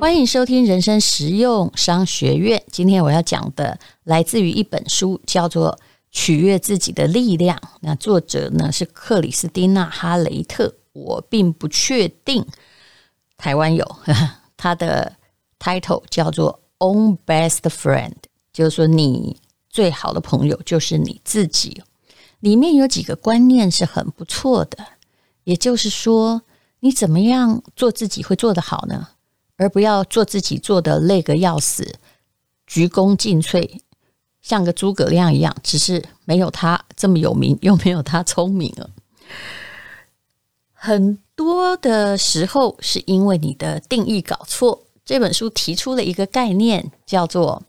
欢迎收听人生实用商学院。今天我要讲的来自于一本书，叫做。取悦自己的力量。那作者呢是克里斯汀娜·哈雷特。我并不确定台湾有呵呵 他的 title 叫做 “Own Best Friend”，就是说你最好的朋友就是你自己。里面有几个观念是很不错的，也就是说，你怎么样做自己会做得好呢？而不要做自己做的累个要死，鞠躬尽瘁。像个诸葛亮一样，只是没有他这么有名，又没有他聪明了。很多的时候是因为你的定义搞错。这本书提出了一个概念，叫做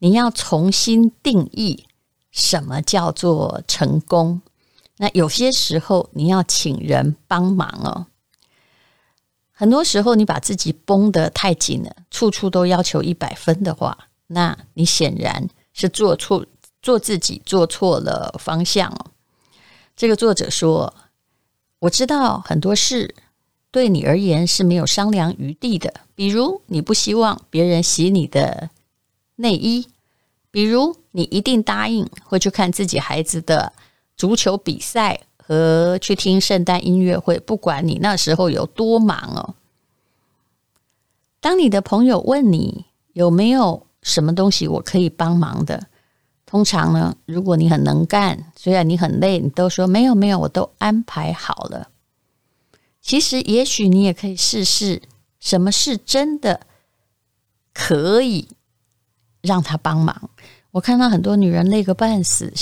你要重新定义什么叫做成功。那有些时候你要请人帮忙哦。很多时候你把自己绷得太紧了，处处都要求一百分的话，那你显然。是做错，做自己做错了方向哦。这个作者说：“我知道很多事对你而言是没有商量余地的，比如你不希望别人洗你的内衣，比如你一定答应会去看自己孩子的足球比赛和去听圣诞音乐会，不管你那时候有多忙哦。当你的朋友问你有没有？”什么东西我可以帮忙的？通常呢，如果你很能干，虽然你很累，你都说没有没有，我都安排好了。其实，也许你也可以试试，什么是真的可以让他帮忙。我看到很多女人累个半死，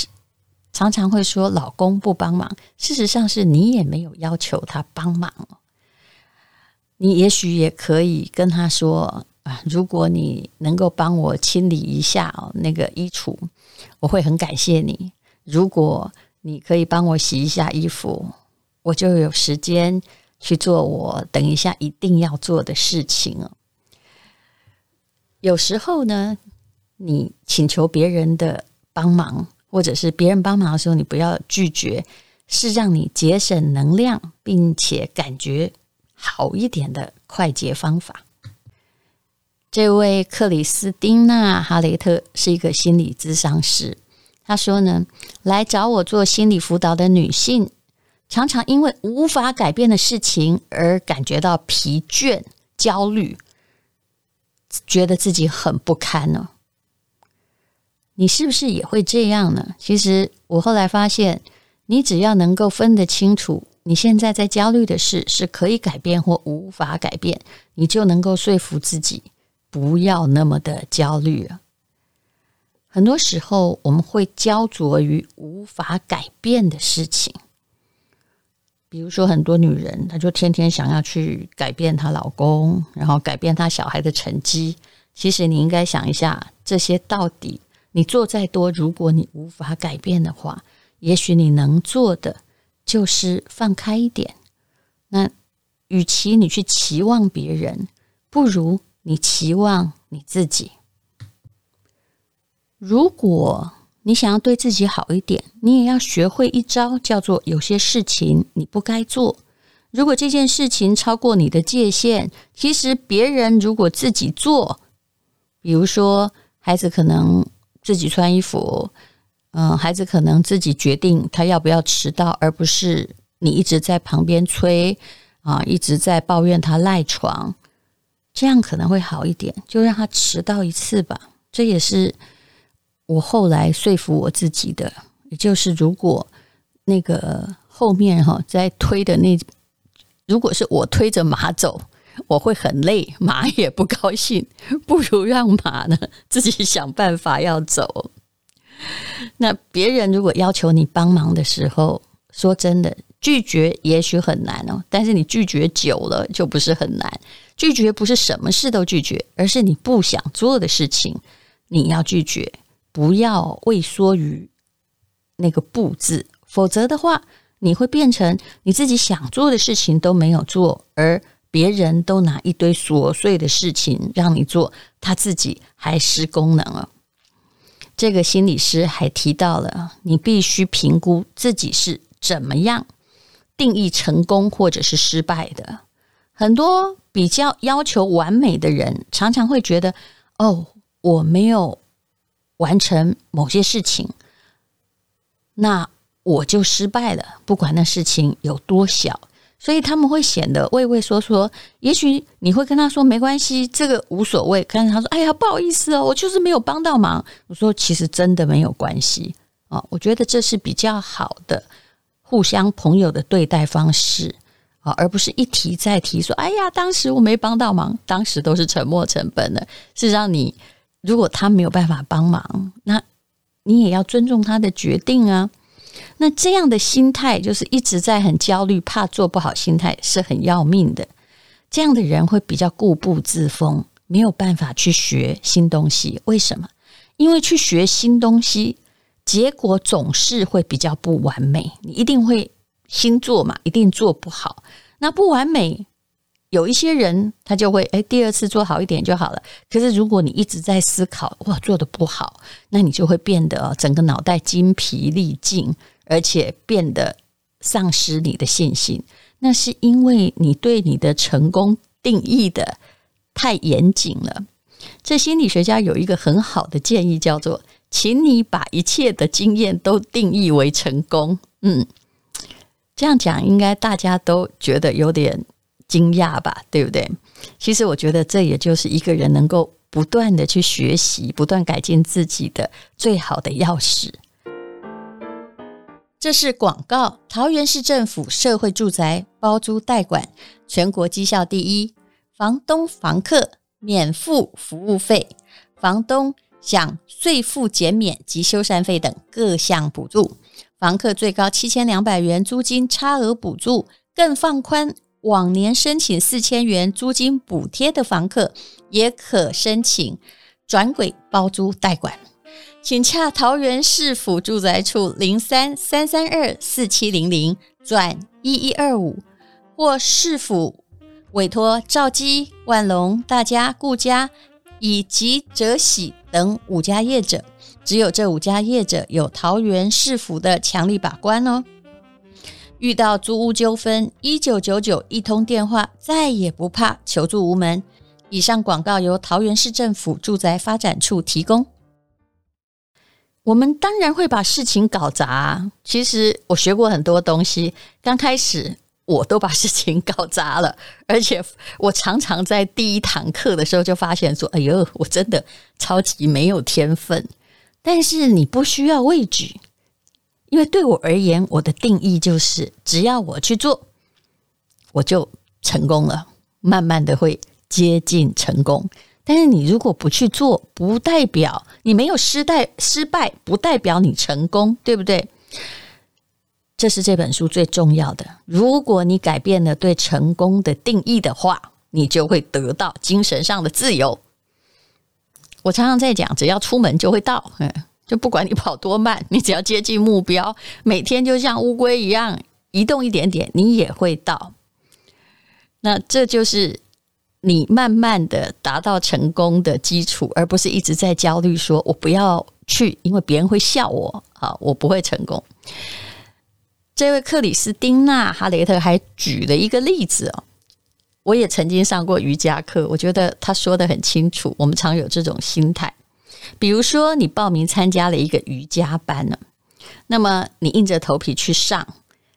常常会说老公不帮忙。事实上，是你也没有要求他帮忙。你也许也可以跟他说啊。如果你能够帮我清理一下哦，那个衣橱，我会很感谢你。如果你可以帮我洗一下衣服，我就有时间去做我等一下一定要做的事情哦。有时候呢，你请求别人的帮忙，或者是别人帮忙的时候，你不要拒绝，是让你节省能量，并且感觉好一点的快捷方法。这位克里斯汀娜·哈雷特是一个心理咨商师。他说呢，来找我做心理辅导的女性，常常因为无法改变的事情而感觉到疲倦、焦虑，觉得自己很不堪呢。你是不是也会这样呢？其实我后来发现，你只要能够分得清楚，你现在在焦虑的事是可以改变或无法改变，你就能够说服自己。不要那么的焦虑了。很多时候，我们会焦灼于无法改变的事情。比如说，很多女人，她就天天想要去改变她老公，然后改变她小孩的成绩。其实，你应该想一下，这些到底你做再多，如果你无法改变的话，也许你能做的就是放开一点。那与其你去期望别人，不如。你期望你自己。如果你想要对自己好一点，你也要学会一招，叫做有些事情你不该做。如果这件事情超过你的界限，其实别人如果自己做，比如说孩子可能自己穿衣服，嗯，孩子可能自己决定他要不要迟到，而不是你一直在旁边催啊，一直在抱怨他赖床。这样可能会好一点，就让他迟到一次吧。这也是我后来说服我自己的。也就是，如果那个后面哈在推的那，如果是我推着马走，我会很累，马也不高兴。不如让马呢自己想办法要走。那别人如果要求你帮忙的时候，说真的，拒绝也许很难哦，但是你拒绝久了就不是很难。拒绝不是什么事都拒绝，而是你不想做的事情，你要拒绝，不要畏缩于那个“不”字，否则的话，你会变成你自己想做的事情都没有做，而别人都拿一堆琐碎的事情让你做，他自己还失功能了。这个心理师还提到了，你必须评估自己是怎么样定义成功或者是失败的。很多比较要求完美的人，常常会觉得，哦，我没有完成某些事情，那我就失败了，不管那事情有多小。所以他们会显得畏畏缩缩。也许你会跟他说没关系，这个无所谓。但是他说：“哎呀，不好意思哦，我就是没有帮到忙。”我说：“其实真的没有关系啊。”我觉得这是比较好的互相朋友的对待方式啊，而不是一提再提说：“哎呀，当时我没帮到忙，当时都是沉没成本的。”是让你如果他没有办法帮忙，那你也要尊重他的决定啊。那这样的心态就是一直在很焦虑，怕做不好，心态是很要命的。这样的人会比较固步自封，没有办法去学新东西。为什么？因为去学新东西，结果总是会比较不完美。你一定会新做嘛，一定做不好。那不完美，有一些人他就会诶，第二次做好一点就好了。可是如果你一直在思考，哇，做得不好，那你就会变得整个脑袋筋疲力尽。而且变得丧失你的信心，那是因为你对你的成功定义的太严谨了。这心理学家有一个很好的建议，叫做“请你把一切的经验都定义为成功”。嗯，这样讲应该大家都觉得有点惊讶吧？对不对？其实我觉得这也就是一个人能够不断的去学习、不断改进自己的最好的钥匙。这是广告。桃园市政府社会住宅包租代管，全国绩效第一，房东房客免付服务费，房东享税负减免及修缮费等各项补助，房客最高七千两百元租金差额补助，更放宽往年申请四千元租金补贴的房客也可申请转轨包租代管。请洽桃园市府住宅处零三三三二四七零零转一一二五，或市府委托兆基、万隆、大家、顾家以及哲喜等五家业者，只有这五家业者有桃园市府的强力把关哦。遇到租屋纠纷，一九九九一通电话，再也不怕求助无门。以上广告由桃园市政府住宅发展处提供。我们当然会把事情搞砸。其实我学过很多东西，刚开始我都把事情搞砸了，而且我常常在第一堂课的时候就发现说：“哎呦，我真的超级没有天分。”但是你不需要畏惧，因为对我而言，我的定义就是只要我去做，我就成功了，慢慢的会接近成功。但是你如果不去做，不代表你没有失败，失败不代表你成功，对不对？这是这本书最重要的。如果你改变了对成功的定义的话，你就会得到精神上的自由。我常常在讲，只要出门就会到，嗯，就不管你跑多慢，你只要接近目标，每天就像乌龟一样移动一点点，你也会到。那这就是。你慢慢的达到成功的基础，而不是一直在焦虑说“我不要去，因为别人会笑我啊，我不会成功”。这位克里斯汀娜·哈雷特还举了一个例子哦，我也曾经上过瑜伽课，我觉得他说得很清楚。我们常有这种心态，比如说你报名参加了一个瑜伽班呢，那么你硬着头皮去上，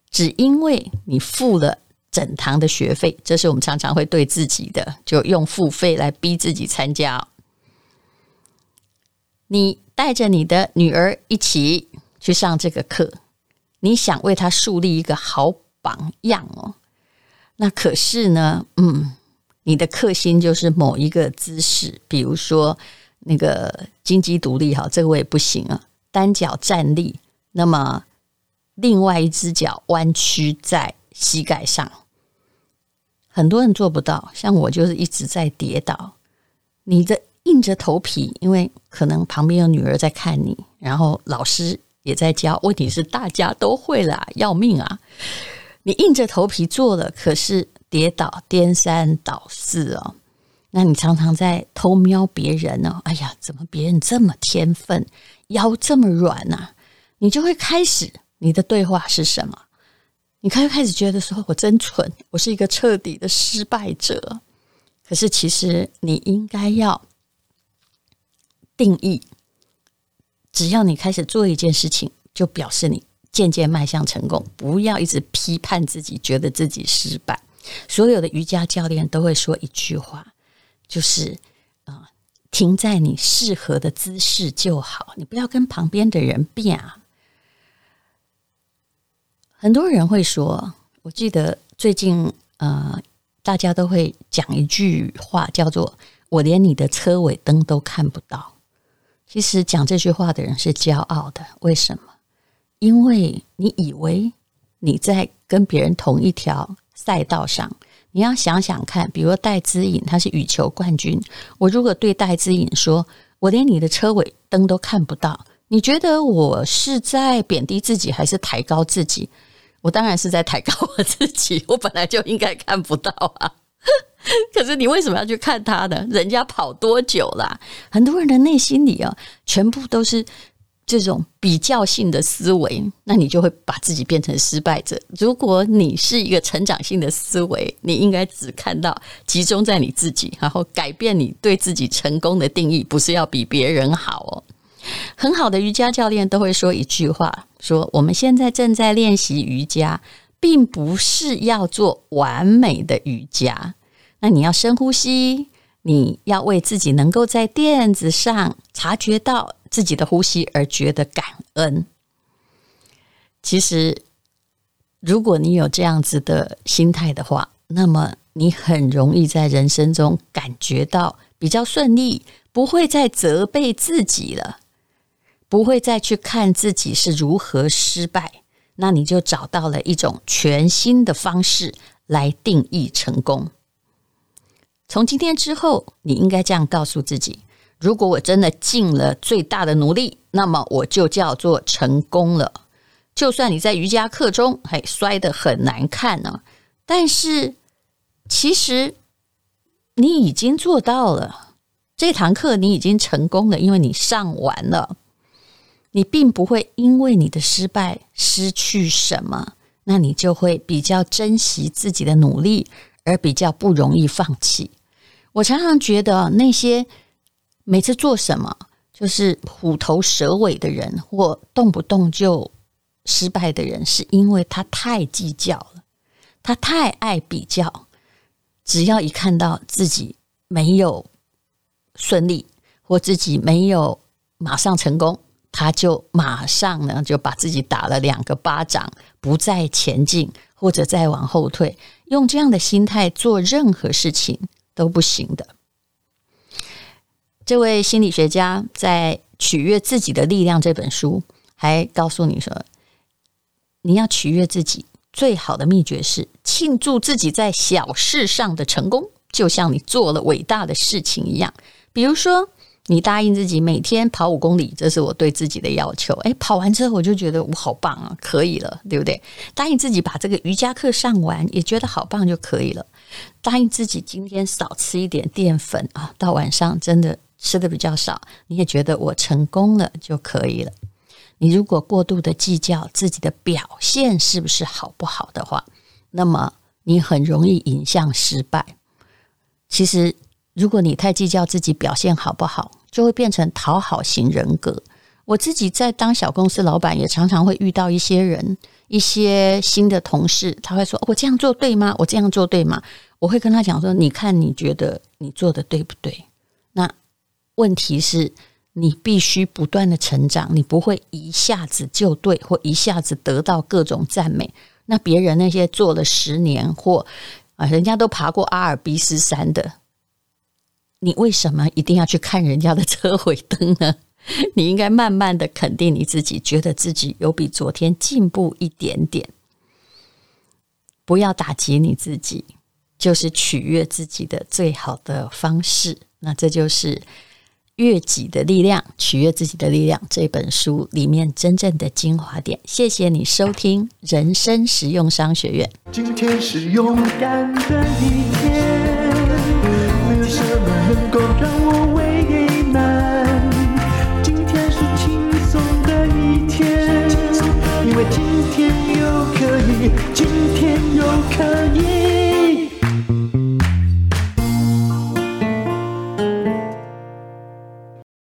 只因为你付了。整堂的学费，这是我们常常会对自己的，就用付费来逼自己参加。你带着你的女儿一起去上这个课，你想为她树立一个好榜样哦。那可是呢，嗯，你的课心就是某一个姿势，比如说那个金鸡独立，哈，这个我也不行啊，单脚站立，那么。另外一只脚弯曲在膝盖上。很多人做不到，像我就是一直在跌倒。你的硬着头皮，因为可能旁边有女儿在看你，然后老师也在教。问题是大家都会啦，要命啊！你硬着头皮做了，可是跌倒颠三倒四哦。那你常常在偷瞄别人哦。哎呀，怎么别人这么天分，腰这么软呐？你就会开始你的对话是什么？你开开始觉得说，我真蠢，我是一个彻底的失败者。可是其实你应该要定义，只要你开始做一件事情，就表示你渐渐迈向成功。不要一直批判自己，觉得自己失败。所有的瑜伽教练都会说一句话，就是啊，停在你适合的姿势就好，你不要跟旁边的人变啊。很多人会说，我记得最近，呃，大家都会讲一句话，叫做“我连你的车尾灯都看不到”。其实讲这句话的人是骄傲的，为什么？因为你以为你在跟别人同一条赛道上。你要想想看，比如戴资颖，他是羽球冠军。我如果对戴资颖说，我连你的车尾灯都看不到，你觉得我是在贬低自己，还是抬高自己？我当然是在抬高我自己，我本来就应该看不到啊。可是你为什么要去看他呢？人家跑多久啦？很多人的内心里啊，全部都是这种比较性的思维，那你就会把自己变成失败者。如果你是一个成长性的思维，你应该只看到集中在你自己，然后改变你对自己成功的定义，不是要比别人好哦。很好的瑜伽教练都会说一句话。说我们现在正在练习瑜伽，并不是要做完美的瑜伽。那你要深呼吸，你要为自己能够在垫子上察觉到自己的呼吸而觉得感恩。其实，如果你有这样子的心态的话，那么你很容易在人生中感觉到比较顺利，不会再责备自己了。不会再去看自己是如何失败，那你就找到了一种全新的方式来定义成功。从今天之后，你应该这样告诉自己：如果我真的尽了最大的努力，那么我就叫做成功了。就算你在瑜伽课中嘿摔得很难看呢，但是其实你已经做到了。这堂课你已经成功了，因为你上完了。你并不会因为你的失败失去什么，那你就会比较珍惜自己的努力，而比较不容易放弃。我常常觉得那些每次做什么就是虎头蛇尾的人，或动不动就失败的人，是因为他太计较了，他太爱比较。只要一看到自己没有顺利，或自己没有马上成功。他就马上呢就把自己打了两个巴掌，不再前进或者再往后退，用这样的心态做任何事情都不行的。这位心理学家在《取悦自己的力量》这本书还告诉你说，你要取悦自己，最好的秘诀是庆祝自己在小事上的成功，就像你做了伟大的事情一样，比如说。你答应自己每天跑五公里，这是我对自己的要求。诶，跑完之后我就觉得我好棒啊，可以了，对不对？答应自己把这个瑜伽课上完，也觉得好棒就可以了。答应自己今天少吃一点淀粉啊，到晚上真的吃的比较少，你也觉得我成功了就可以了。你如果过度的计较自己的表现是不是好不好的话，那么你很容易引向失败。其实。如果你太计较自己表现好不好，就会变成讨好型人格。我自己在当小公司老板，也常常会遇到一些人，一些新的同事，他会说：“我这样做对吗？我这样做对吗？”我会跟他讲说：“你看，你觉得你做的对不对？”问题是，你必须不断的成长，你不会一下子就对，或一下子得到各种赞美。那别人那些做了十年或啊，人家都爬过阿尔卑斯山的。你为什么一定要去看人家的车尾灯呢？你应该慢慢的肯定你自己，觉得自己有比昨天进步一点点。不要打击你自己，就是取悦自己的最好的方式。那这就是《悦己的力量》，取悦自己的力量这本书里面真正的精华点。谢谢你收听人生实用商学院。今天是勇敢的一天。